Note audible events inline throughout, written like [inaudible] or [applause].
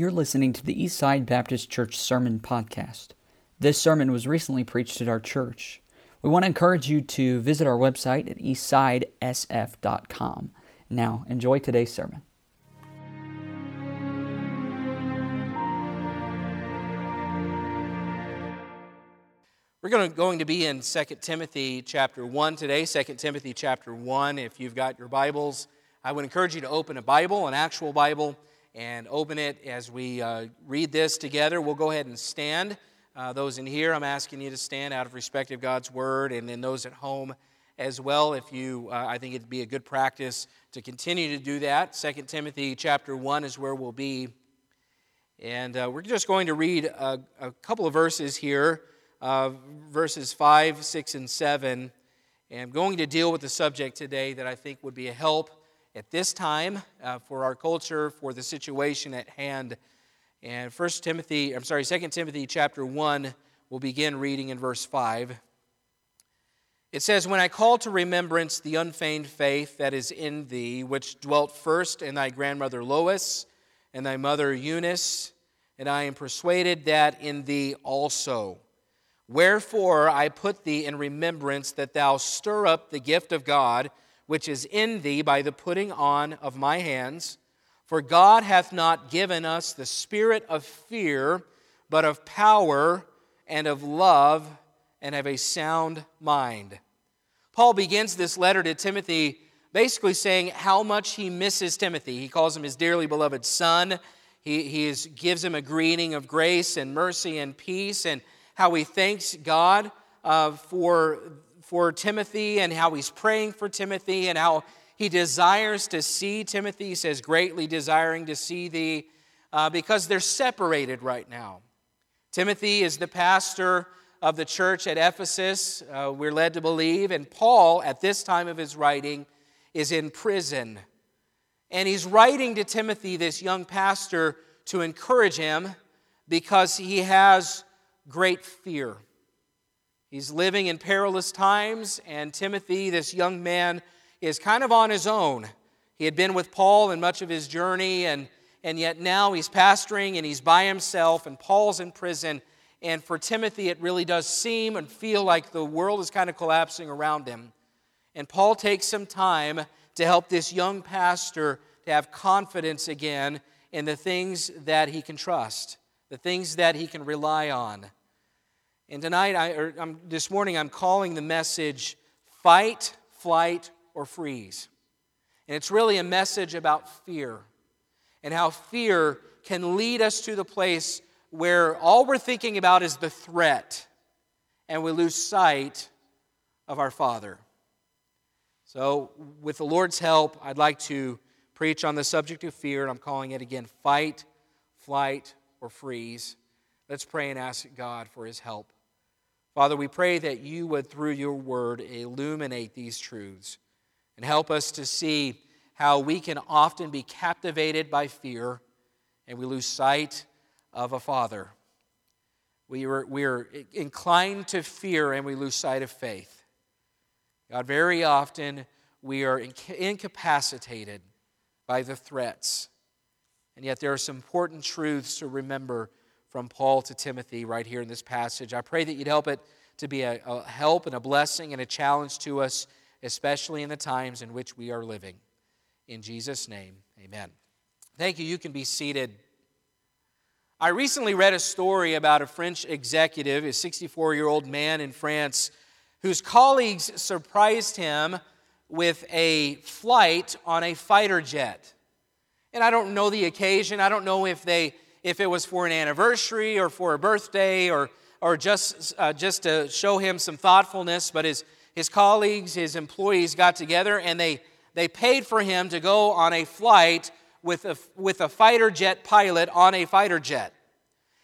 You're listening to the Eastside Baptist Church Sermon Podcast. This sermon was recently preached at our church. We want to encourage you to visit our website at eastsidesf.com. Now, enjoy today's sermon. We're going to, going to be in 2 Timothy chapter 1 today, 2 Timothy chapter 1. If you've got your Bibles, I would encourage you to open a Bible, an actual Bible, and open it as we uh, read this together. We'll go ahead and stand. Uh, those in here, I'm asking you to stand out of respect of God's Word, and then those at home as well. If you, uh, I think it'd be a good practice to continue to do that. 2 Timothy chapter 1 is where we'll be. And uh, we're just going to read a, a couple of verses here uh, verses 5, 6, and 7. And I'm going to deal with the subject today that I think would be a help at this time uh, for our culture, for the situation at hand. And 1 Timothy, I'm sorry, 2 Timothy chapter 1, we'll begin reading in verse 5. It says, When I call to remembrance the unfeigned faith that is in thee, which dwelt first in thy grandmother Lois and thy mother Eunice, and I am persuaded that in thee also. Wherefore I put thee in remembrance that thou stir up the gift of God which is in thee by the putting on of my hands. For God hath not given us the spirit of fear, but of power and of love and of a sound mind. Paul begins this letter to Timothy basically saying how much he misses Timothy. He calls him his dearly beloved son. He, he is, gives him a greeting of grace and mercy and peace and how he thanks God uh, for, for Timothy and how he's praying for Timothy and how he desires to see Timothy. He says, greatly desiring to see thee uh, because they're separated right now. Timothy is the pastor of the church at Ephesus, uh, we're led to believe, and Paul, at this time of his writing, is in prison. And he's writing to Timothy, this young pastor, to encourage him because he has great fear. He's living in perilous times, and Timothy, this young man, is kind of on his own. He had been with Paul in much of his journey, and, and yet now he's pastoring and he's by himself, and Paul's in prison. And for Timothy, it really does seem and feel like the world is kind of collapsing around him. And Paul takes some time to help this young pastor to have confidence again in the things that he can trust, the things that he can rely on. And tonight, I, or I'm, this morning, I'm calling the message Fight, Flight, or Freeze. And it's really a message about fear and how fear can lead us to the place where all we're thinking about is the threat and we lose sight of our Father. So, with the Lord's help, I'd like to preach on the subject of fear, and I'm calling it again Fight, Flight, or Freeze. Let's pray and ask God for His help. Father, we pray that you would, through your word, illuminate these truths and help us to see how we can often be captivated by fear and we lose sight of a father. We are, we are inclined to fear and we lose sight of faith. God, very often we are incapacitated by the threats. And yet there are some important truths to remember from Paul to Timothy right here in this passage. I pray that you'd help it to be a, a, help and a blessing and a challenge to us, especially in the times in which we are living. In Jesus' name, amen. Thank you. You can be seated. I recently read a story about a French executive, a 64 year old man in France, whose colleagues surprised him with a flight on a fighter jet. And I don't know the occasion. I don't know if they if it was for an anniversary or for a birthday or, or just, uh, just to show him some thoughtfulness, but his, his colleagues, his employees got together and they, they paid for him to go on a flight with a, with a fighter jet pilot on a fighter jet.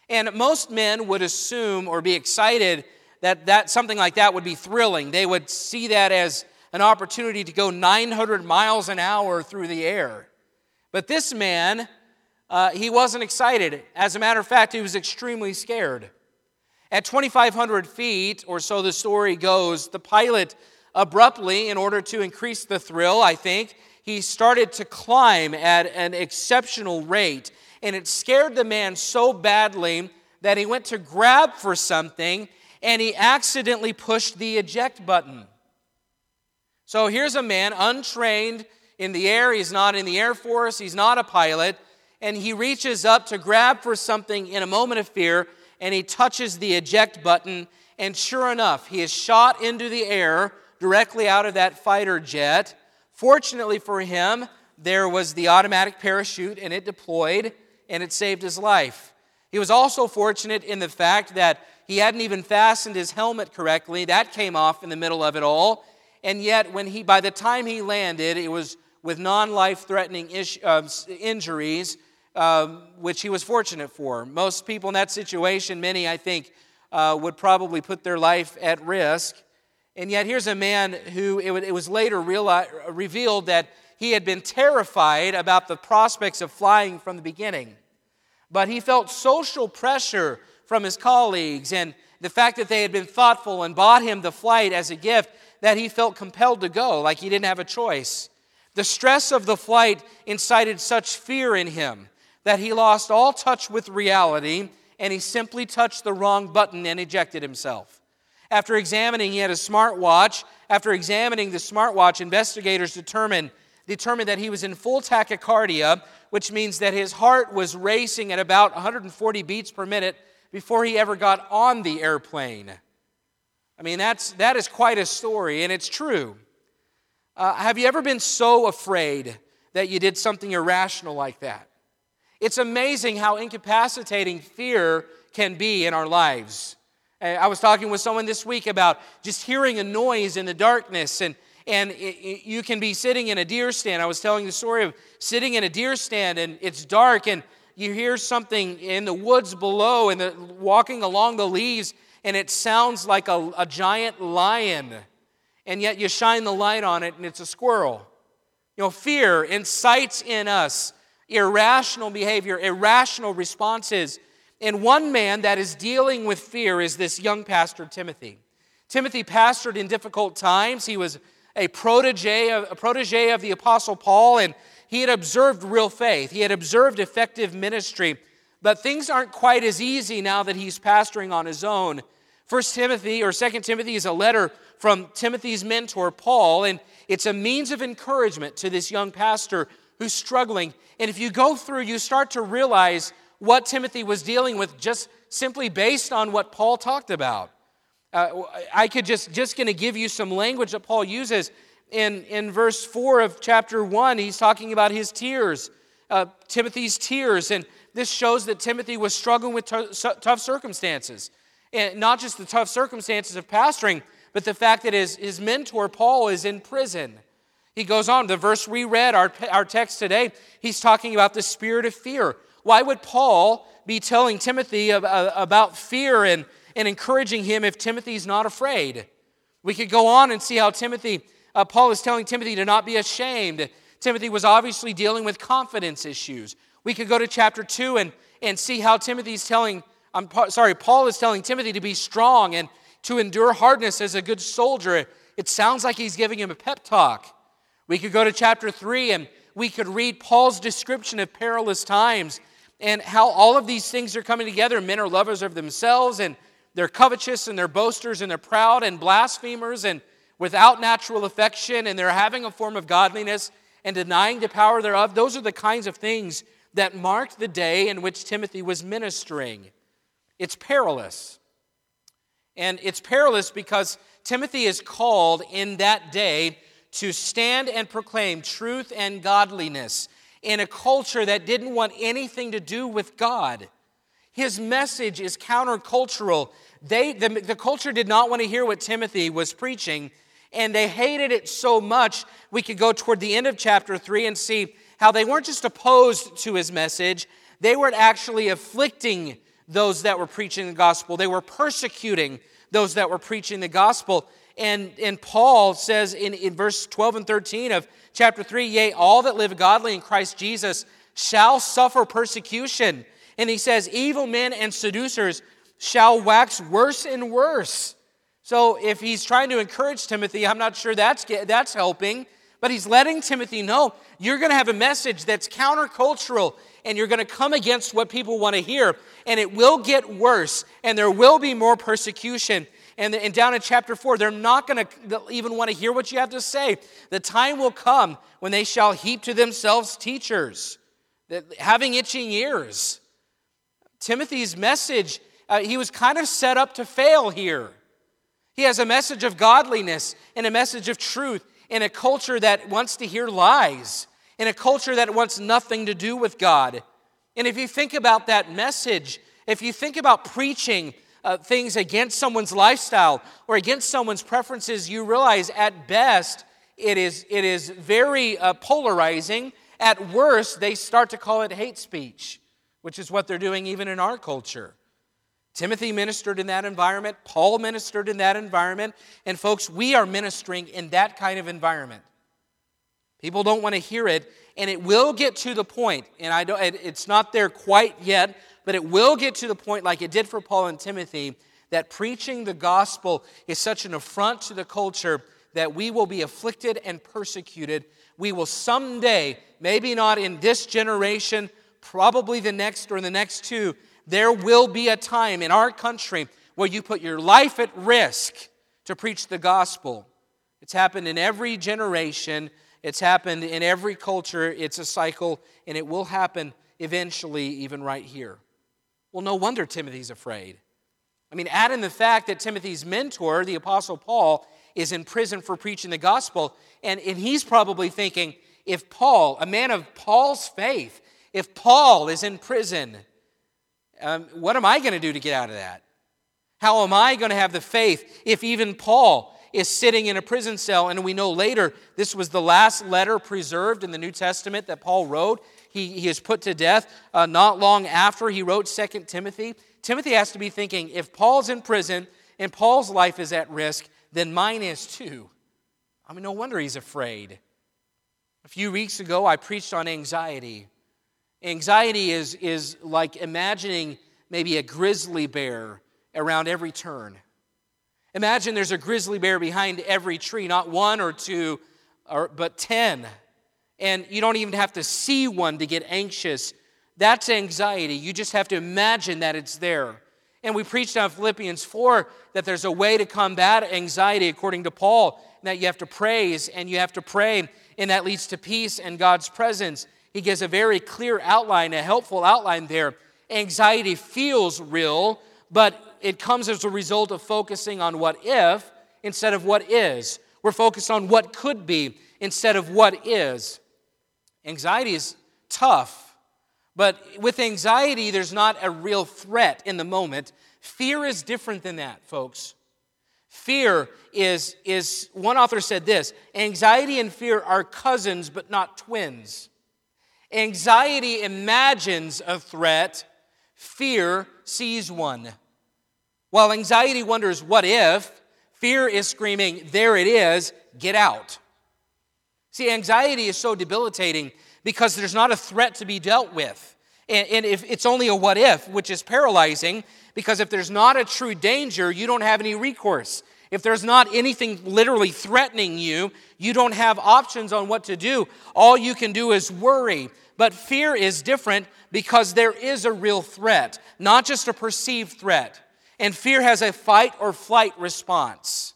And most men would assume or be excited that, that something like that would be thrilling. They would see that as an opportunity to go 900 miles an hour through the air. But this man uh, he wasn't excited. As a matter of fact, he was extremely scared. At 2,500 feet, or so the story goes, the pilot abruptly, in order to increase the thrill, I think, he started to climb at an exceptional rate. and it scared the man so badly that he went to grab for something and he accidentally pushed the eject button. So here's a man untrained in the air, he's not in the Air Force, he's not a pilot, and he reaches up to grab for something in a moment of fear and he touches the eject button, and sure enough, he is shot into the air directly out of that fighter jet. Fortunately for him, there was the automatic parachute and it deployed and it saved his life. He was also fortunate in the fact that he hadn't even fastened his helmet correctly. That came off in the middle of it all. And yet, when he, by the time he landed, it was with non life threatening uh, injuries um, which he was fortunate for. Most people in that situation, many I think, uh, would probably put their life at risk. And yet, here's a man who it, it was later reali- revealed that he had been terrified about the prospects of flying from the beginning. But he felt social pressure from his colleagues and the fact that they had been thoughtful and bought him the flight as a gift that he felt compelled to go, like he didn't have a choice. The stress of the flight incited such fear in him that he lost all touch with reality and he simply touched the wrong button and ejected himself. After examining, he had a smartwatch. After examining the smartwatch, investigators determined, determined that he was in full tachycardia, which means that his heart was racing at about 140 beats per minute before he ever got on the airplane. I mean, that's, that is quite a story, and it's true. Uh, have you ever been so afraid that you did something irrational like that? It's amazing how incapacitating fear can be in our lives. Uh, I was talking with someone this week about just hearing a noise in the darkness, and, and it, it, you can be sitting in a deer stand. I was telling the story of sitting in a deer stand, and it's dark, and you hear something in the woods below, and the, walking along the leaves, and it sounds like a, a giant lion. And yet you shine the light on it, and it's a squirrel. You know, fear incites in us irrational behavior, irrational responses. And one man that is dealing with fear is this young pastor, Timothy. Timothy pastored in difficult times. He was a protege a protege of the Apostle Paul, and he had observed real faith. He had observed effective ministry. But things aren't quite as easy now that he's pastoring on his own. First Timothy or Second Timothy is a letter from Timothy's mentor, Paul, and it's a means of encouragement to this young pastor who's struggling. And if you go through, you start to realize what Timothy was dealing with just simply based on what Paul talked about. Uh, I could just just going to give you some language that Paul uses in in verse four of chapter one. He's talking about his tears, uh, Timothy's tears, and this shows that Timothy was struggling with t- tough circumstances, and not just the tough circumstances of pastoring, but the fact that his his mentor Paul is in prison. He goes on, the verse we read, our, our text today, he's talking about the spirit of fear. Why would Paul be telling Timothy about fear and, and encouraging him if Timothy's not afraid? We could go on and see how Timothy, uh, Paul is telling Timothy to not be ashamed. Timothy was obviously dealing with confidence issues. We could go to chapter 2 and, and see how Timothy's telling, I'm sorry, Paul is telling Timothy to be strong and to endure hardness as a good soldier. It sounds like he's giving him a pep talk. We could go to chapter 3 and we could read Paul's description of perilous times and how all of these things are coming together. Men are lovers of themselves and they're covetous and they're boasters and they're proud and blasphemers and without natural affection and they're having a form of godliness and denying the power thereof. Those are the kinds of things that marked the day in which Timothy was ministering. It's perilous. And it's perilous because Timothy is called in that day to stand and proclaim truth and godliness in a culture that didn't want anything to do with God. His message is countercultural. They, the, the culture did not want to hear what Timothy was preaching, and they hated it so much. We could go toward the end of chapter 3 and see how they weren't just opposed to his message, they weren't actually afflicting those that were preaching the gospel. They were persecuting those that were preaching the gospel. And, and Paul says in, in verse 12 and 13 of chapter 3 Yea, all that live godly in Christ Jesus shall suffer persecution. And he says, Evil men and seducers shall wax worse and worse. So if he's trying to encourage Timothy, I'm not sure that's, that's helping. But he's letting Timothy know you're going to have a message that's countercultural and you're going to come against what people want to hear. And it will get worse and there will be more persecution. And, and down in chapter 4, they're not going to even want to hear what you have to say. The time will come when they shall heap to themselves teachers, that, having itching ears. Timothy's message, uh, he was kind of set up to fail here. He has a message of godliness and a message of truth in a culture that wants to hear lies, in a culture that wants nothing to do with God. And if you think about that message, if you think about preaching uh, things against someone's lifestyle or against someone's preferences, you realize at best it is, it is very uh, polarizing. At worst, they start to call it hate speech, which is what they're doing even in our culture. Timothy ministered in that environment, Paul ministered in that environment, and folks, we are ministering in that kind of environment. People don't want to hear it, and it will get to the point, and I don't, it's not there quite yet, but it will get to the point, like it did for Paul and Timothy, that preaching the gospel is such an affront to the culture that we will be afflicted and persecuted. We will someday, maybe not in this generation, probably the next or the next two, there will be a time in our country where you put your life at risk to preach the gospel. It's happened in every generation, it's happened in every culture. It's a cycle, and it will happen eventually, even right here. Well, no wonder Timothy's afraid. I mean, add in the fact that Timothy's mentor, the Apostle Paul, is in prison for preaching the gospel, and, and he's probably thinking, if Paul, a man of Paul's faith, if Paul is in prison, um, what am I going to do to get out of that? How am I going to have the faith if even Paul is sitting in a prison cell? And we know later this was the last letter preserved in the New Testament that Paul wrote. He, he is put to death uh, not long after he wrote Second Timothy. Timothy has to be thinking if Paul's in prison and Paul's life is at risk, then mine is too. I mean, no wonder he's afraid. A few weeks ago, I preached on anxiety. Anxiety is, is like imagining maybe a grizzly bear around every turn. Imagine there's a grizzly bear behind every tree, not one or two, or, but 10. And you don't even have to see one to get anxious. That's anxiety. You just have to imagine that it's there. And we preached on Philippians 4 that there's a way to combat anxiety according to Paul, that you have to praise and you have to pray, and that leads to peace and God's presence he gives a very clear outline, a helpful outline there. Anxiety feels real, but it comes as a result of focusing on what if instead of what is. We're focused on what could be instead of what is. Anxiety is tough, but with anxiety, there's not a real threat in the moment. Fear is different than that, folks. Fear is, is one author said this anxiety and fear are cousins, but not twins. Anxiety imagines a threat, fear sees one. While anxiety wonders, what if? Fear is screaming, there it is, get out. See, anxiety is so debilitating because there's not a threat to be dealt with. And, and if it's only a what if, which is paralyzing, because if there's not a true danger, you don't have any recourse. If there's not anything literally threatening you, you don't have options on what to do. All you can do is worry. But fear is different because there is a real threat, not just a perceived threat. And fear has a fight or flight response.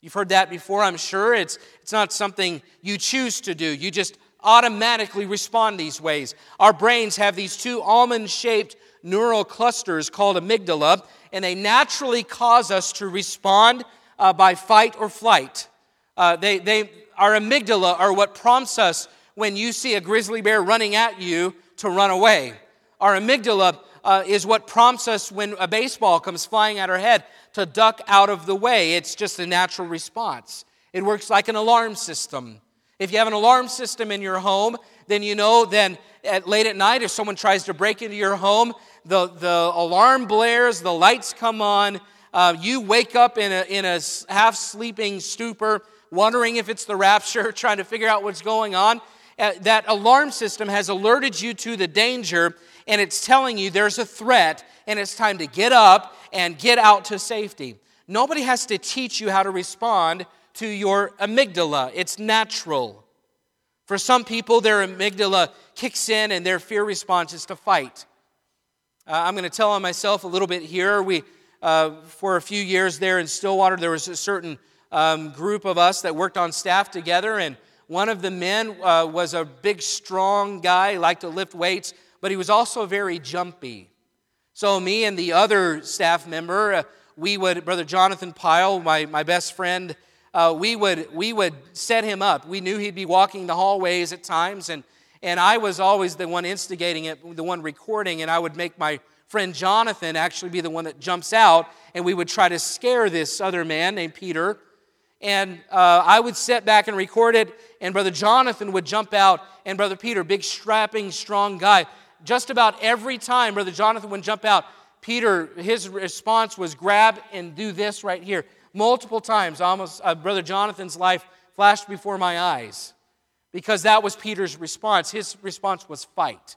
You've heard that before, I'm sure. It's, it's not something you choose to do, you just automatically respond these ways. Our brains have these two almond shaped neural clusters called amygdala, and they naturally cause us to respond uh, by fight or flight. Uh, they, they, our amygdala are what prompts us when you see a grizzly bear running at you to run away. Our amygdala uh, is what prompts us when a baseball comes flying at our head to duck out of the way. It's just a natural response. It works like an alarm system. If you have an alarm system in your home, then you know then at late at night if someone tries to break into your home, the, the alarm blares, the lights come on, uh, you wake up in a, in a half sleeping stupor, wondering if it's the rapture, [laughs] trying to figure out what's going on. Uh, that alarm system has alerted you to the danger and it's telling you there's a threat and it's time to get up and get out to safety. Nobody has to teach you how to respond to your amygdala, it's natural. For some people, their amygdala kicks in and their fear response is to fight. Uh, I'm going to tell on myself a little bit here. We, uh, for a few years there in Stillwater, there was a certain um, group of us that worked on staff together, and one of the men uh, was a big, strong guy, liked to lift weights, but he was also very jumpy. So, me and the other staff member, uh, we would, Brother Jonathan Pyle, my, my best friend, uh, we, would, we would set him up. We knew he'd be walking the hallways at times, and, and I was always the one instigating it, the one recording, and I would make my friend Jonathan actually be the one that jumps out, and we would try to scare this other man named Peter. And uh, I would sit back and record it, and Brother Jonathan would jump out, and Brother Peter, big, strapping, strong guy, just about every time Brother Jonathan would jump out, Peter, his response was grab and do this right here multiple times, almost uh, Brother Jonathan's life flashed before my eyes because that was Peter's response. His response was fight.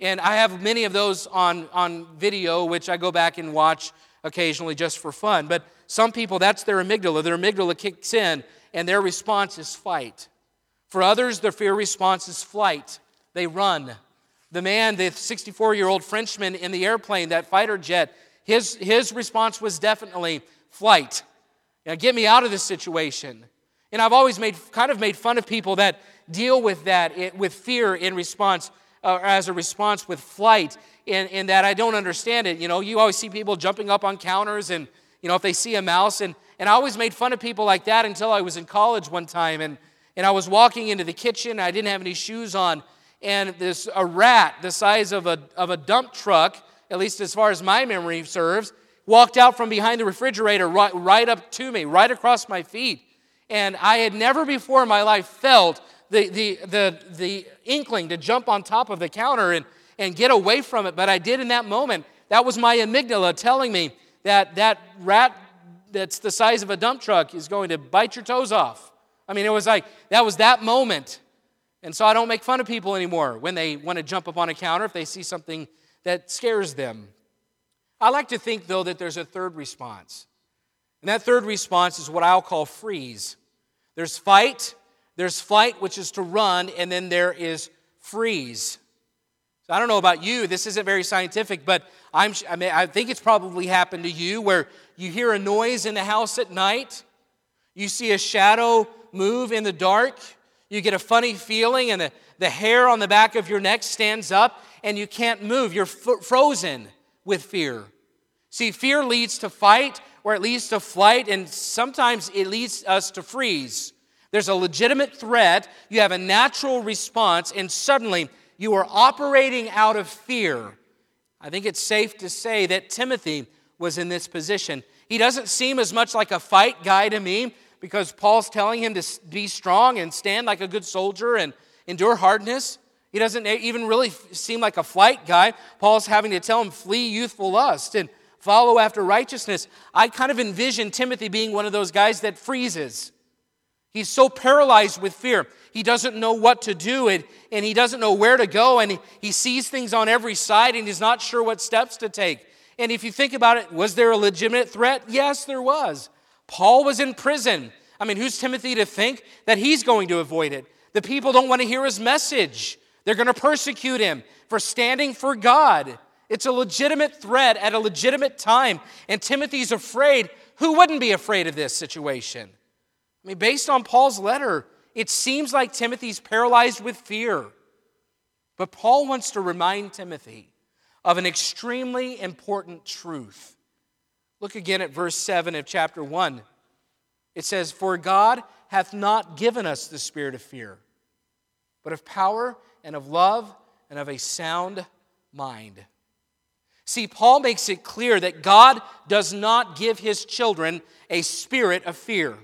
And I have many of those on, on video, which I go back and watch occasionally just for fun. But some people, that's their amygdala. Their amygdala kicks in, and their response is fight. For others, their fear response is flight. They run. The man, the 64 year old Frenchman in the airplane, that fighter jet, his, his response was definitely flight. Now, get me out of this situation. And I've always made, kind of made fun of people that deal with that, with fear in response, uh, as a response with flight, in, in that I don't understand it. You know, you always see people jumping up on counters and, you know, if they see a mouse. And, and I always made fun of people like that until I was in college one time. And, and I was walking into the kitchen. I didn't have any shoes on. And this, a rat the size of a, of a dump truck, at least as far as my memory serves, walked out from behind the refrigerator right, right up to me, right across my feet. And I had never before in my life felt the, the, the, the inkling to jump on top of the counter and, and get away from it, but I did in that moment. That was my amygdala telling me that that rat that's the size of a dump truck is going to bite your toes off. I mean, it was like, that was that moment. And so I don't make fun of people anymore when they want to jump up on a counter if they see something that scares them. I like to think, though, that there's a third response. And that third response is what I'll call freeze. There's fight, there's flight, which is to run, and then there is freeze. So I don't know about you, this isn't very scientific, but I'm, I, mean, I think it's probably happened to you where you hear a noise in the house at night, you see a shadow move in the dark, you get a funny feeling, and the, the hair on the back of your neck stands up, and you can't move. You're f- frozen with fear. See, fear leads to fight or it leads to flight, and sometimes it leads us to freeze. There's a legitimate threat, you have a natural response, and suddenly you are operating out of fear. I think it's safe to say that Timothy was in this position. He doesn't seem as much like a fight guy to me because Paul's telling him to be strong and stand like a good soldier and endure hardness. He doesn't even really seem like a flight guy. Paul's having to tell him, flee youthful lust and follow after righteousness. I kind of envision Timothy being one of those guys that freezes. He's so paralyzed with fear. He doesn't know what to do and, and he doesn't know where to go. And he, he sees things on every side and he's not sure what steps to take. And if you think about it, was there a legitimate threat? Yes, there was. Paul was in prison. I mean, who's Timothy to think that he's going to avoid it? The people don't want to hear his message. They're going to persecute him for standing for God. It's a legitimate threat at a legitimate time. And Timothy's afraid. Who wouldn't be afraid of this situation? I mean, based on Paul's letter, it seems like Timothy's paralyzed with fear. But Paul wants to remind Timothy of an extremely important truth. Look again at verse 7 of chapter 1. It says, For God hath not given us the spirit of fear, but of power and of love and of a sound mind. See, Paul makes it clear that God does not give his children a spirit of fear.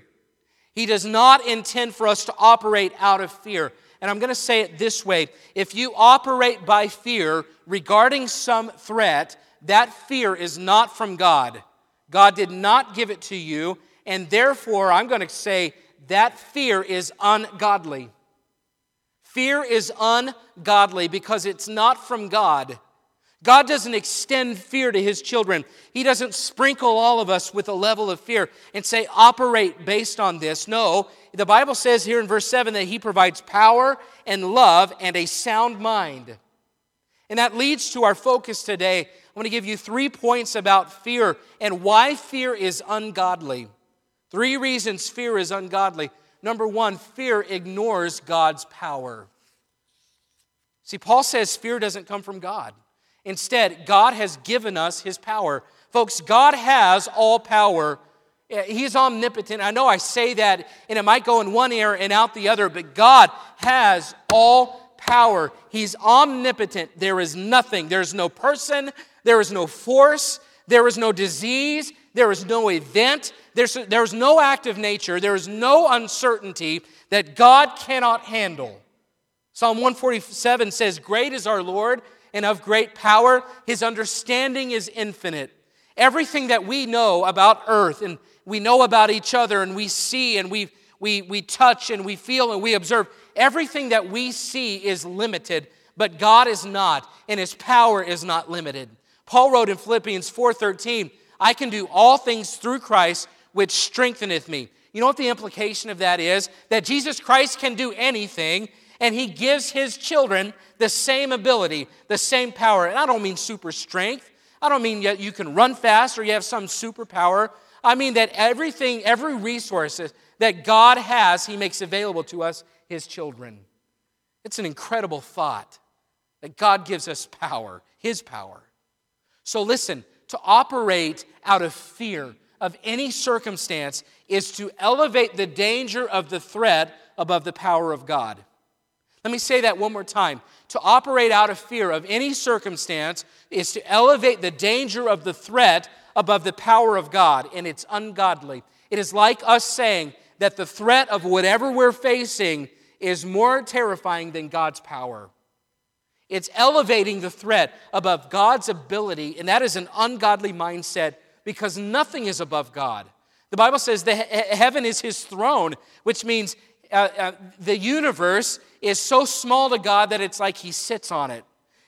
He does not intend for us to operate out of fear. And I'm going to say it this way if you operate by fear regarding some threat, that fear is not from God. God did not give it to you, and therefore, I'm going to say that fear is ungodly. Fear is ungodly because it's not from God. God doesn't extend fear to his children. He doesn't sprinkle all of us with a level of fear and say, operate based on this. No, the Bible says here in verse 7 that He provides power and love and a sound mind. And that leads to our focus today. I'm going to give you three points about fear and why fear is ungodly. Three reasons fear is ungodly. Number one, fear ignores God's power. See, Paul says fear doesn't come from God. Instead, God has given us his power. Folks, God has all power. He's omnipotent. I know I say that and it might go in one ear and out the other, but God has all power. He's omnipotent. There is nothing, there's no person, there is no force, there is no disease, there is no event, there's, there's no act of nature, there is no uncertainty that God cannot handle. Psalm 147 says, Great is our Lord and of great power. His understanding is infinite. Everything that we know about earth and we know about each other and we see and we, we, we touch and we feel and we observe, everything that we see is limited, but God is not, and his power is not limited. Paul wrote in Philippians 4:13, I can do all things through Christ which strengtheneth me. You know what the implication of that is? That Jesus Christ can do anything and he gives his children the same ability, the same power. And I don't mean super strength. I don't mean that you can run fast or you have some superpower. I mean that everything, every resource that God has, he makes available to us, his children. It's an incredible thought that God gives us power, his power. So listen, to operate out of fear of any circumstance is to elevate the danger of the threat above the power of God. Let me say that one more time. To operate out of fear of any circumstance is to elevate the danger of the threat above the power of God, and it's ungodly. It is like us saying that the threat of whatever we're facing is more terrifying than God's power. It's elevating the threat above God's ability, and that is an ungodly mindset because nothing is above God. The Bible says that heaven is his throne, which means uh, uh, the universe is so small to God that it's like He sits on it.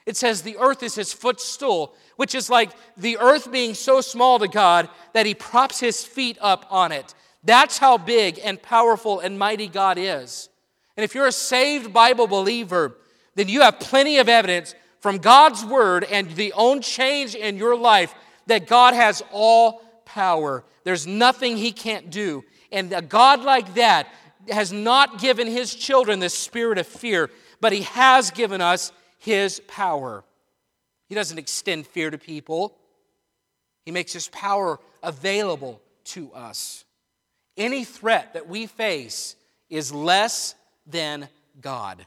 It says the earth is His footstool, which is like the earth being so small to God that He props His feet up on it. That's how big and powerful and mighty God is. And if you're a saved Bible believer, then you have plenty of evidence from God's word and the own change in your life that God has all power. There's nothing He can't do. And a God like that has not given his children the spirit of fear, but he has given us his power. He doesn't extend fear to people, he makes his power available to us. Any threat that we face is less than God.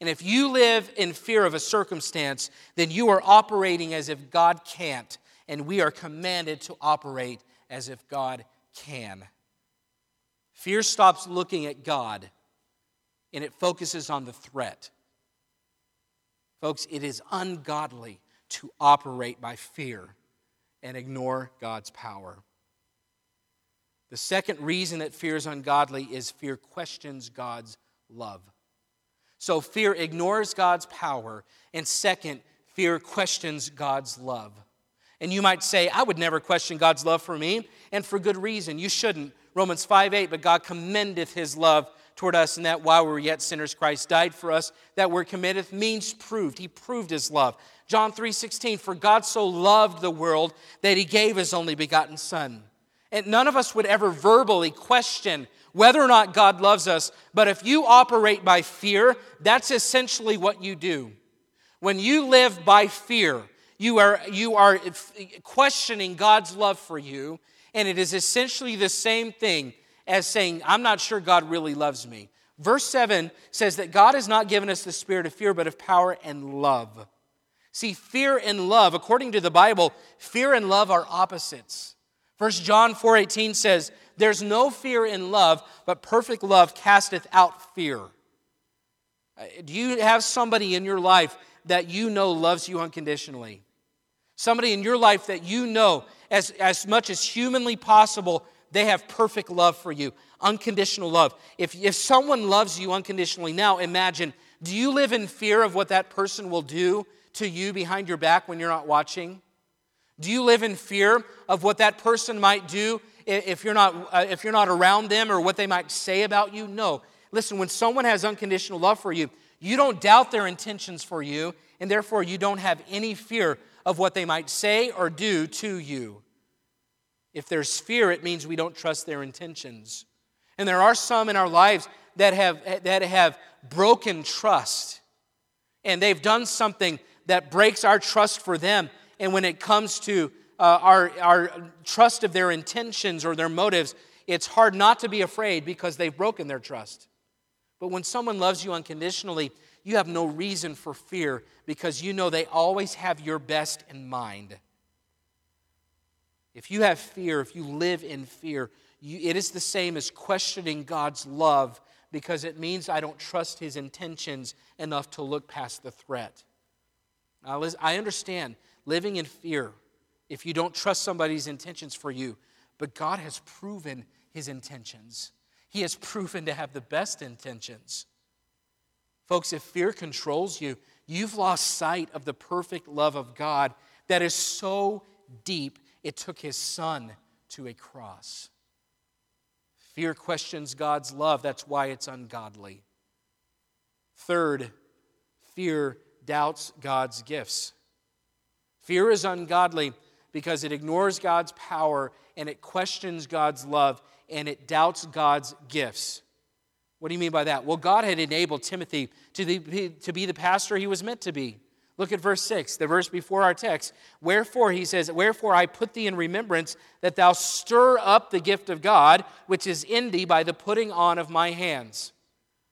And if you live in fear of a circumstance, then you are operating as if God can't, and we are commanded to operate as if God can. Fear stops looking at God and it focuses on the threat. Folks, it is ungodly to operate by fear and ignore God's power. The second reason that fear is ungodly is fear questions God's love. So fear ignores God's power, and second, fear questions God's love. And you might say, I would never question God's love for me, and for good reason. You shouldn't. Romans 5 8, but God commendeth his love toward us, and that while we were yet sinners, Christ died for us. That word committeth means proved. He proved his love. John 3 16, for God so loved the world that he gave his only begotten Son. And none of us would ever verbally question whether or not God loves us, but if you operate by fear, that's essentially what you do. When you live by fear, you are, you are questioning God's love for you and it is essentially the same thing as saying, I'm not sure God really loves me. Verse 7 says that God has not given us the spirit of fear, but of power and love. See, fear and love, according to the Bible, fear and love are opposites. 1 John 4:18 says, "There's no fear in love, but perfect love casteth out fear." Uh, do you have somebody in your life that you know loves you unconditionally? Somebody in your life that you know as, as much as humanly possible, they have perfect love for you, unconditional love. If, if someone loves you unconditionally now, imagine do you live in fear of what that person will do to you behind your back when you're not watching? Do you live in fear of what that person might do if you're not, uh, if you're not around them or what they might say about you. No. Listen, when someone has unconditional love for you, you don't doubt their intentions for you, and therefore you don't have any fear of what they might say or do to you. If there's fear, it means we don't trust their intentions. And there are some in our lives that have, that have broken trust. And they've done something that breaks our trust for them. And when it comes to uh, our, our trust of their intentions or their motives, it's hard not to be afraid because they've broken their trust. But when someone loves you unconditionally, you have no reason for fear because you know they always have your best in mind. If you have fear, if you live in fear, you, it is the same as questioning God's love because it means I don't trust his intentions enough to look past the threat. Now, I understand living in fear if you don't trust somebody's intentions for you, but God has proven his intentions. He has proven to have the best intentions. Folks, if fear controls you, you've lost sight of the perfect love of God that is so deep it took his son to a cross. Fear questions God's love, that's why it's ungodly. Third, fear doubts God's gifts. Fear is ungodly because it ignores God's power and it questions God's love and it doubts God's gifts. What do you mean by that? Well, God had enabled Timothy to be, to be the pastor he was meant to be. Look at verse 6, the verse before our text. Wherefore, he says, Wherefore I put thee in remembrance that thou stir up the gift of God, which is in thee by the putting on of my hands.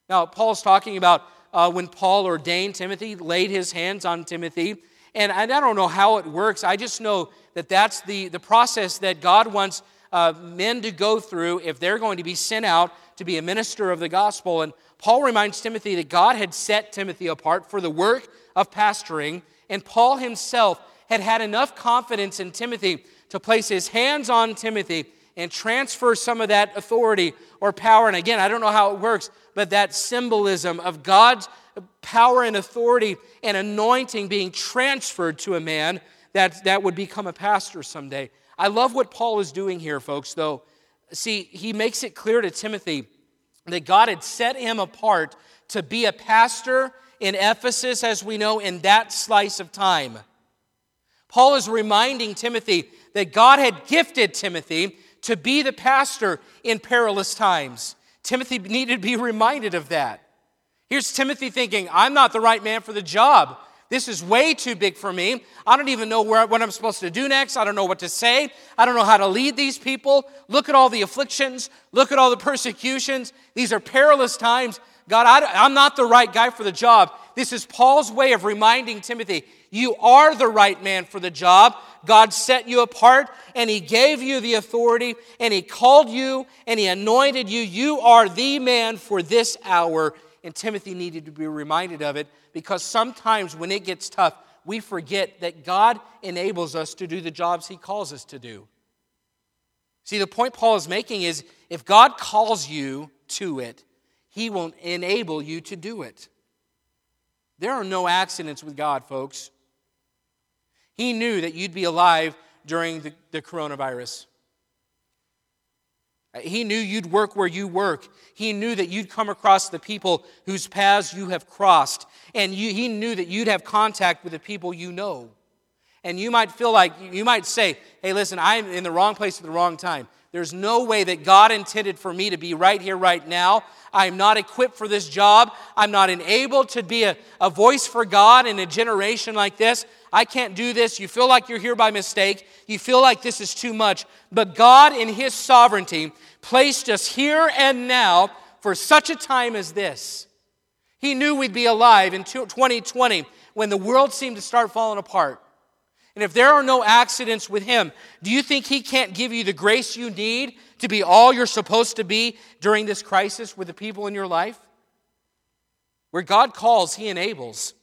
Now, Paul's talking about uh, when Paul ordained Timothy, laid his hands on Timothy. And I don't know how it works. I just know that that's the, the process that God wants uh, men to go through if they're going to be sent out to be a minister of the gospel. And Paul reminds Timothy that God had set Timothy apart for the work of pastoring, and Paul himself had had enough confidence in Timothy to place his hands on Timothy and transfer some of that authority or power. And again, I don't know how it works, but that symbolism of God's power and authority and anointing being transferred to a man that, that would become a pastor someday. I love what Paul is doing here, folks, though. See, he makes it clear to Timothy that God had set him apart to be a pastor in Ephesus, as we know, in that slice of time. Paul is reminding Timothy that God had gifted Timothy to be the pastor in perilous times. Timothy needed to be reminded of that. Here's Timothy thinking, I'm not the right man for the job. This is way too big for me. I don't even know where, what I'm supposed to do next. I don't know what to say. I don't know how to lead these people. Look at all the afflictions. Look at all the persecutions. These are perilous times. God, I, I'm not the right guy for the job. This is Paul's way of reminding Timothy, you are the right man for the job. God set you apart and he gave you the authority and he called you and he anointed you. You are the man for this hour. And Timothy needed to be reminded of it because sometimes when it gets tough, we forget that God enables us to do the jobs he calls us to do. See, the point Paul is making is if God calls you to it, he will enable you to do it. There are no accidents with God, folks. He knew that you'd be alive during the, the coronavirus. He knew you'd work where you work. He knew that you'd come across the people whose paths you have crossed. And you, he knew that you'd have contact with the people you know. And you might feel like, you might say, hey, listen, I'm in the wrong place at the wrong time. There's no way that God intended for me to be right here, right now. I'm not equipped for this job. I'm not enabled to be a, a voice for God in a generation like this. I can't do this. You feel like you're here by mistake. You feel like this is too much. But God, in His sovereignty, placed us here and now for such a time as this. He knew we'd be alive in 2020 when the world seemed to start falling apart. And if there are no accidents with Him, do you think He can't give you the grace you need to be all you're supposed to be during this crisis with the people in your life? Where God calls, He enables.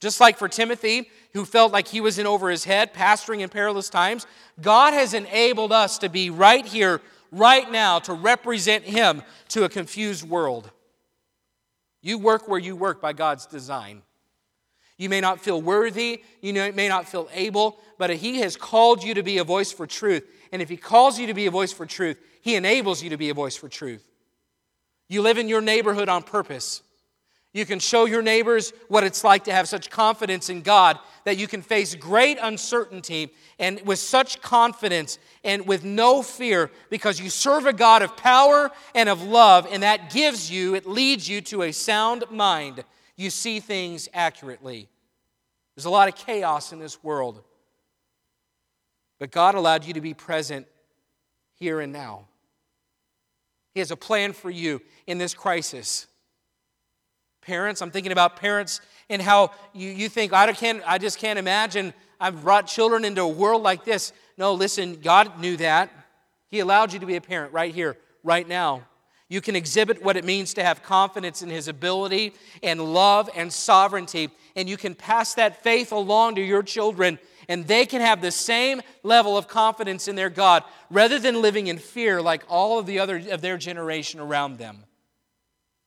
Just like for Timothy, who felt like he was in over his head, pastoring in perilous times, God has enabled us to be right here, right now, to represent Him to a confused world. You work where you work by God's design. You may not feel worthy, you may not feel able, but He has called you to be a voice for truth. And if He calls you to be a voice for truth, He enables you to be a voice for truth. You live in your neighborhood on purpose. You can show your neighbors what it's like to have such confidence in God that you can face great uncertainty and with such confidence and with no fear because you serve a God of power and of love, and that gives you, it leads you to a sound mind. You see things accurately. There's a lot of chaos in this world, but God allowed you to be present here and now. He has a plan for you in this crisis. Parents, I'm thinking about parents and how you, you think, I, can't, I just can't imagine I've brought children into a world like this. No, listen, God knew that. He allowed you to be a parent right here, right now. You can exhibit what it means to have confidence in His ability and love and sovereignty, and you can pass that faith along to your children, and they can have the same level of confidence in their God rather than living in fear like all of the other of their generation around them.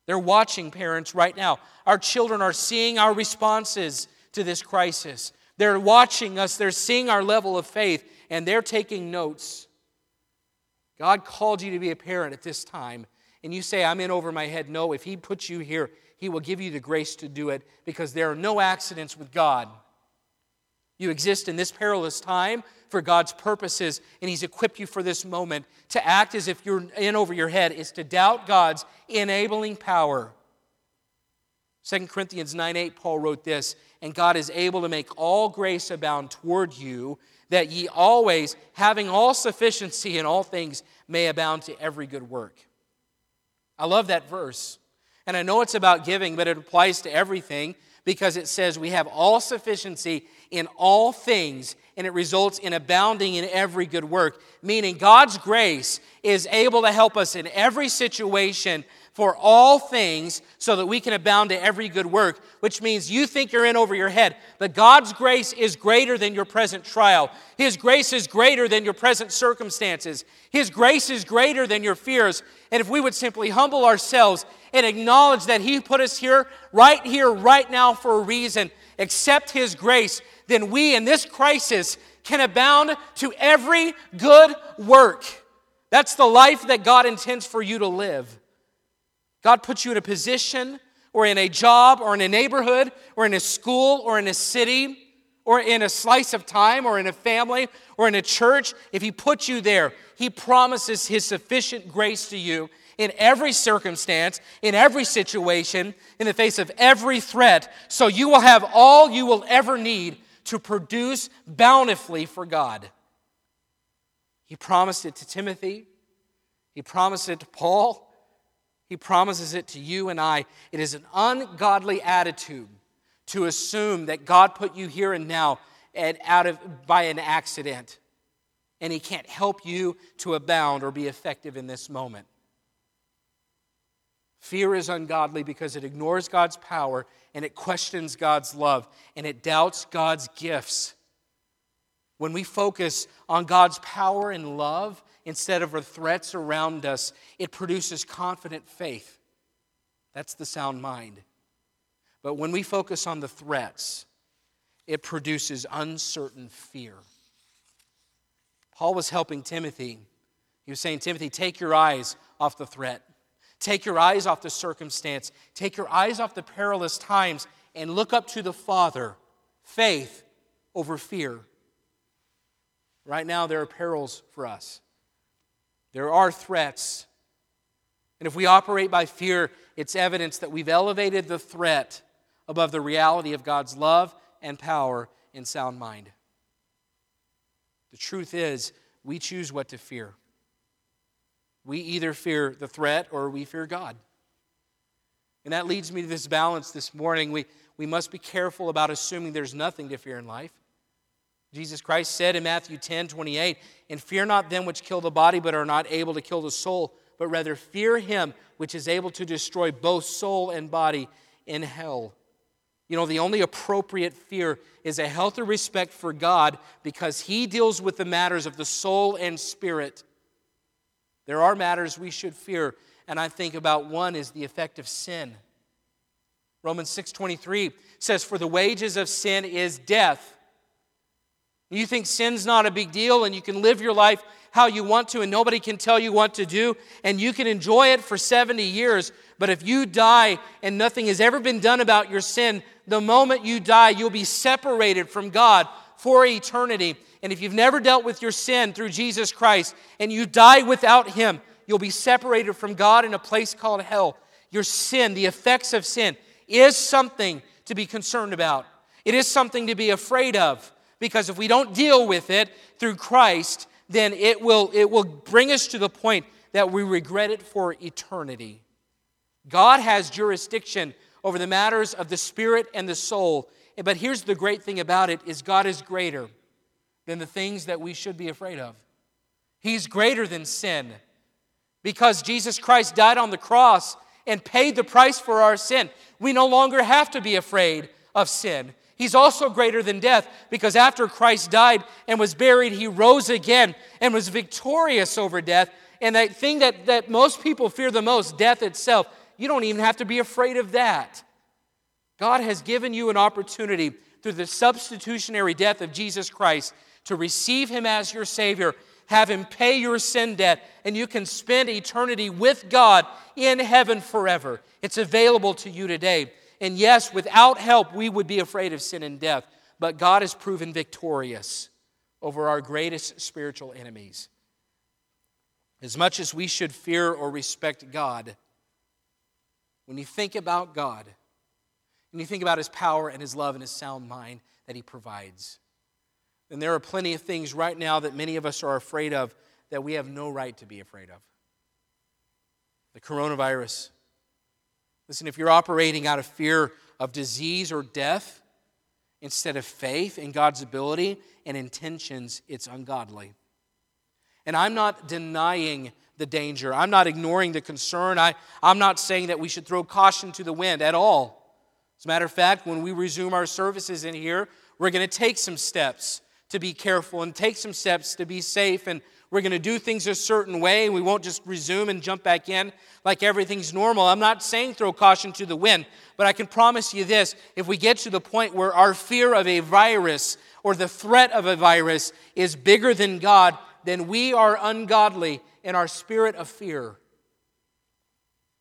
They're watching parents right now. Our children are seeing our responses to this crisis. They're watching us, they're seeing our level of faith, and they're taking notes. God called you to be a parent at this time, and you say, I'm in over my head. No, if He puts you here, He will give you the grace to do it because there are no accidents with God. You exist in this perilous time for God's purposes, and He's equipped you for this moment. To act as if you're in over your head is to doubt God's enabling power. 2 Corinthians 9 8, Paul wrote this, and God is able to make all grace abound toward you, that ye always, having all sufficiency in all things, may abound to every good work. I love that verse. And I know it's about giving, but it applies to everything because it says we have all sufficiency in all things and it results in abounding in every good work. Meaning, God's grace is able to help us in every situation for all things so that we can abound to every good work, which means you think you're in over your head. But God's grace is greater than your present trial. His grace is greater than your present circumstances. His grace is greater than your fears. And if we would simply humble ourselves and acknowledge that He put us here, right here, right now for a reason, accept His grace, then we in this crisis can abound to every good work. That's the life that God intends for you to live. God puts you in a position or in a job or in a neighborhood or in a school or in a city or in a slice of time or in a family or in a church. If He puts you there, He promises His sufficient grace to you in every circumstance, in every situation, in the face of every threat, so you will have all you will ever need to produce bountifully for God. He promised it to Timothy, he promised it to Paul, he promises it to you and I. It is an ungodly attitude to assume that God put you here and now and out of by an accident and he can't help you to abound or be effective in this moment. Fear is ungodly because it ignores God's power and it questions God's love and it doubts God's gifts. When we focus on God's power and love instead of the threats around us, it produces confident faith. That's the sound mind. But when we focus on the threats, it produces uncertain fear. Paul was helping Timothy. He was saying, Timothy, take your eyes off the threat. Take your eyes off the circumstance. Take your eyes off the perilous times and look up to the Father. Faith over fear. Right now, there are perils for us, there are threats. And if we operate by fear, it's evidence that we've elevated the threat above the reality of God's love and power in sound mind. The truth is, we choose what to fear. We either fear the threat or we fear God. And that leads me to this balance this morning. We, we must be careful about assuming there's nothing to fear in life. Jesus Christ said in Matthew 10 28, And fear not them which kill the body, but are not able to kill the soul, but rather fear him which is able to destroy both soul and body in hell. You know, the only appropriate fear is a healthy respect for God because he deals with the matters of the soul and spirit. There are matters we should fear, and I think about one is the effect of sin. Romans 6:23 says for the wages of sin is death. You think sin's not a big deal and you can live your life how you want to and nobody can tell you what to do and you can enjoy it for 70 years, but if you die and nothing has ever been done about your sin, the moment you die, you'll be separated from God for eternity. And if you've never dealt with your sin through Jesus Christ and you die without Him, you'll be separated from God in a place called hell. Your sin, the effects of sin, is something to be concerned about. It is something to be afraid of because if we don't deal with it through Christ, then it will, it will bring us to the point that we regret it for eternity. God has jurisdiction over the matters of the spirit and the soul. But here's the great thing about it is God is greater than the things that we should be afraid of. He's greater than sin. Because Jesus Christ died on the cross and paid the price for our sin, we no longer have to be afraid of sin. He's also greater than death because after Christ died and was buried, he rose again and was victorious over death. And that thing that, that most people fear the most, death itself, you don't even have to be afraid of that. God has given you an opportunity through the substitutionary death of Jesus Christ to receive him as your Savior have Him pay your sin debt, and you can spend eternity with God in heaven forever. It's available to you today. And yes, without help, we would be afraid of sin and death, but God has proven victorious over our greatest spiritual enemies. As much as we should fear or respect God, when you think about God, when you think about His power and His love and His sound mind that He provides, then there are plenty of things right now that many of us are afraid of that we have no right to be afraid of. The coronavirus. Listen, if you're operating out of fear of disease or death instead of faith in God's ability and intentions, it's ungodly. And I'm not denying the danger. I'm not ignoring the concern. I, I'm not saying that we should throw caution to the wind at all. As a matter of fact, when we resume our services in here, we're going to take some steps to be careful and take some steps to be safe. And we're going to do things a certain way. We won't just resume and jump back in like everything's normal. I'm not saying throw caution to the wind, but I can promise you this if we get to the point where our fear of a virus or the threat of a virus is bigger than God, then we are ungodly in our spirit of fear.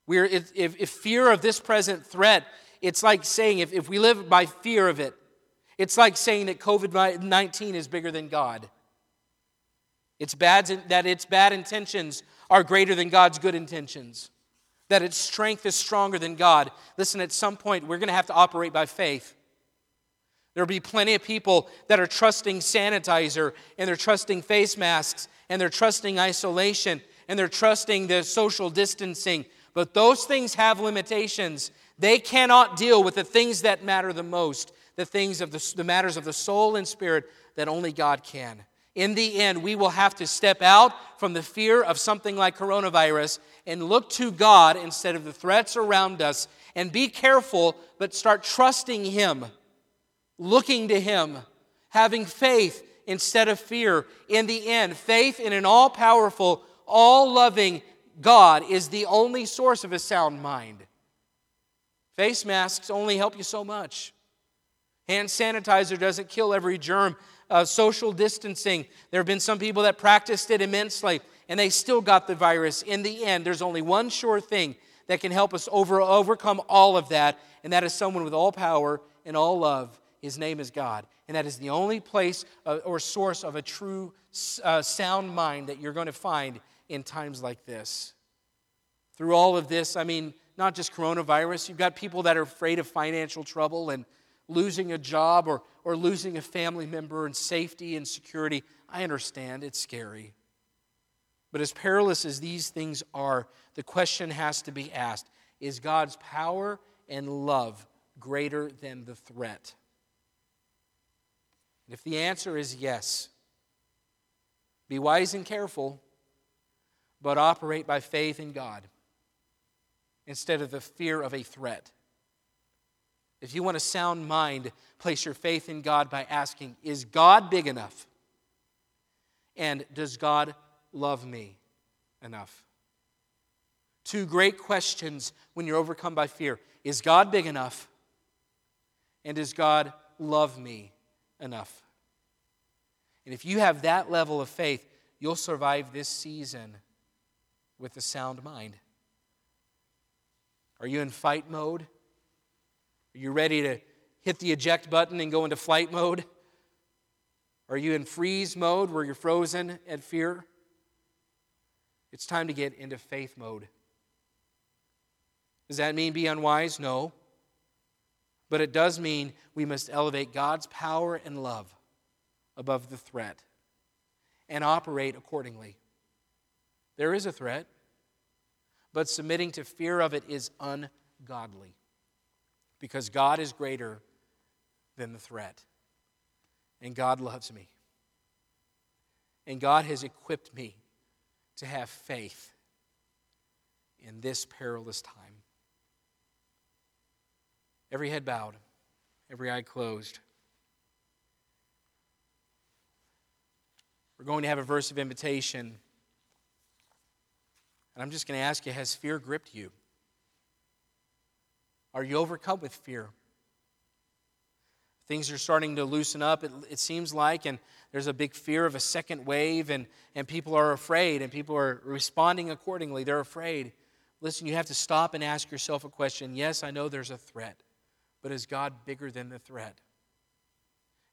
We're, if, if fear of this present threat, it's like saying if, if we live by fear of it, it's like saying that COVID 19 is bigger than God. It's bad, that its bad intentions are greater than God's good intentions, that its strength is stronger than God. Listen, at some point, we're going to have to operate by faith. There'll be plenty of people that are trusting sanitizer and they're trusting face masks and they're trusting isolation and they're trusting the social distancing. But those things have limitations. They cannot deal with the things that matter the most the things of the, the matters of the soul and spirit that only God can. In the end, we will have to step out from the fear of something like coronavirus and look to God instead of the threats around us and be careful, but start trusting Him, looking to Him, having faith instead of fear. In the end, faith in an all powerful, all loving God is the only source of a sound mind. Face masks only help you so much. Hand sanitizer doesn't kill every germ. Uh, social distancing, there have been some people that practiced it immensely and they still got the virus. In the end, there's only one sure thing that can help us over, overcome all of that, and that is someone with all power and all love. His name is God. And that is the only place uh, or source of a true uh, sound mind that you're going to find in times like this. Through all of this, I mean, not just coronavirus, you've got people that are afraid of financial trouble and losing a job or, or losing a family member and safety and security. I understand, it's scary. But as perilous as these things are, the question has to be asked Is God's power and love greater than the threat? if the answer is yes, be wise and careful, but operate by faith in God instead of the fear of a threat. If you want a sound mind, place your faith in God by asking, Is God big enough? And does God love me enough? Two great questions when you're overcome by fear Is God big enough? And does God love me enough? And if you have that level of faith, you'll survive this season with a sound mind. Are you in fight mode? Are you ready to hit the eject button and go into flight mode? Are you in freeze mode where you're frozen at fear? It's time to get into faith mode. Does that mean be unwise? No. But it does mean we must elevate God's power and love above the threat and operate accordingly. There is a threat, but submitting to fear of it is ungodly because God is greater than the threat. And God loves me. And God has equipped me to have faith in this perilous time. Every head bowed, every eye closed. We're going to have a verse of invitation. And I'm just going to ask you has fear gripped you? Are you overcome with fear? Things are starting to loosen up, it, it, seems like, and there's a big fear of a second wave, and, and people are afraid, and people are responding accordingly. They're afraid. Listen, you have to stop and ask yourself a question. Yes, I know there's a threat, but is God bigger than the threat?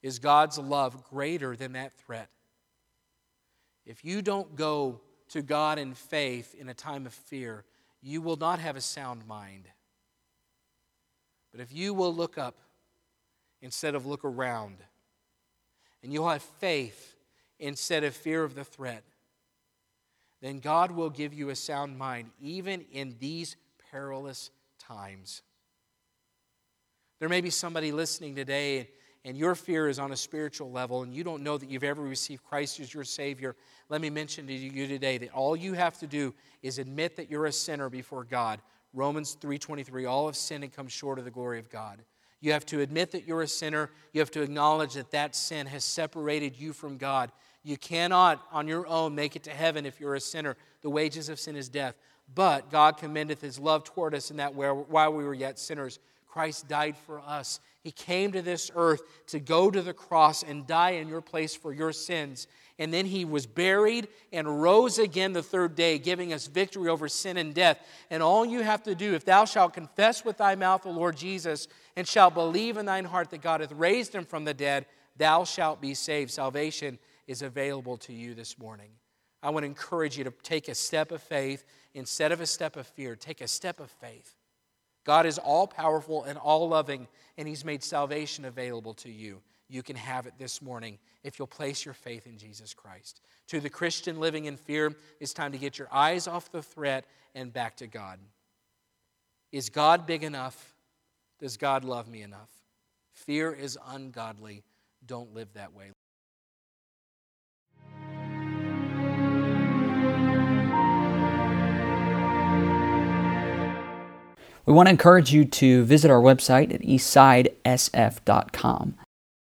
Is God's love greater than that threat? If you don't go to God in faith in a time of fear, you will not have a sound mind. But if you will look up instead of look around, and you'll have faith instead of fear of the threat, then God will give you a sound mind even in these perilous times. There may be somebody listening today and your fear is on a spiritual level and you don't know that you've ever received Christ as your Savior, let me mention to you today that all you have to do is admit that you're a sinner before God. Romans 3:23 all have sinned and come short of the glory of God. You have to admit that you're a sinner. You have to acknowledge that that sin has separated you from God. You cannot on your own make it to heaven if you're a sinner. The wages of sin is death. But God commendeth his love toward us in that while we were yet sinners, Christ died for us. He came to this earth to go to the cross and die in your place for your sins. And then he was buried and rose again the third day, giving us victory over sin and death. And all you have to do, if thou shalt confess with thy mouth the Lord Jesus, and shalt believe in thine heart that God hath raised him from the dead, thou shalt be saved. Salvation is available to you this morning. I want to encourage you to take a step of faith instead of a step of fear. Take a step of faith. God is all powerful and all loving, and He's made salvation available to you. You can have it this morning if you'll place your faith in Jesus Christ. To the Christian living in fear, it's time to get your eyes off the threat and back to God. Is God big enough? Does God love me enough? Fear is ungodly. Don't live that way. We want to encourage you to visit our website at eastsidesf.com.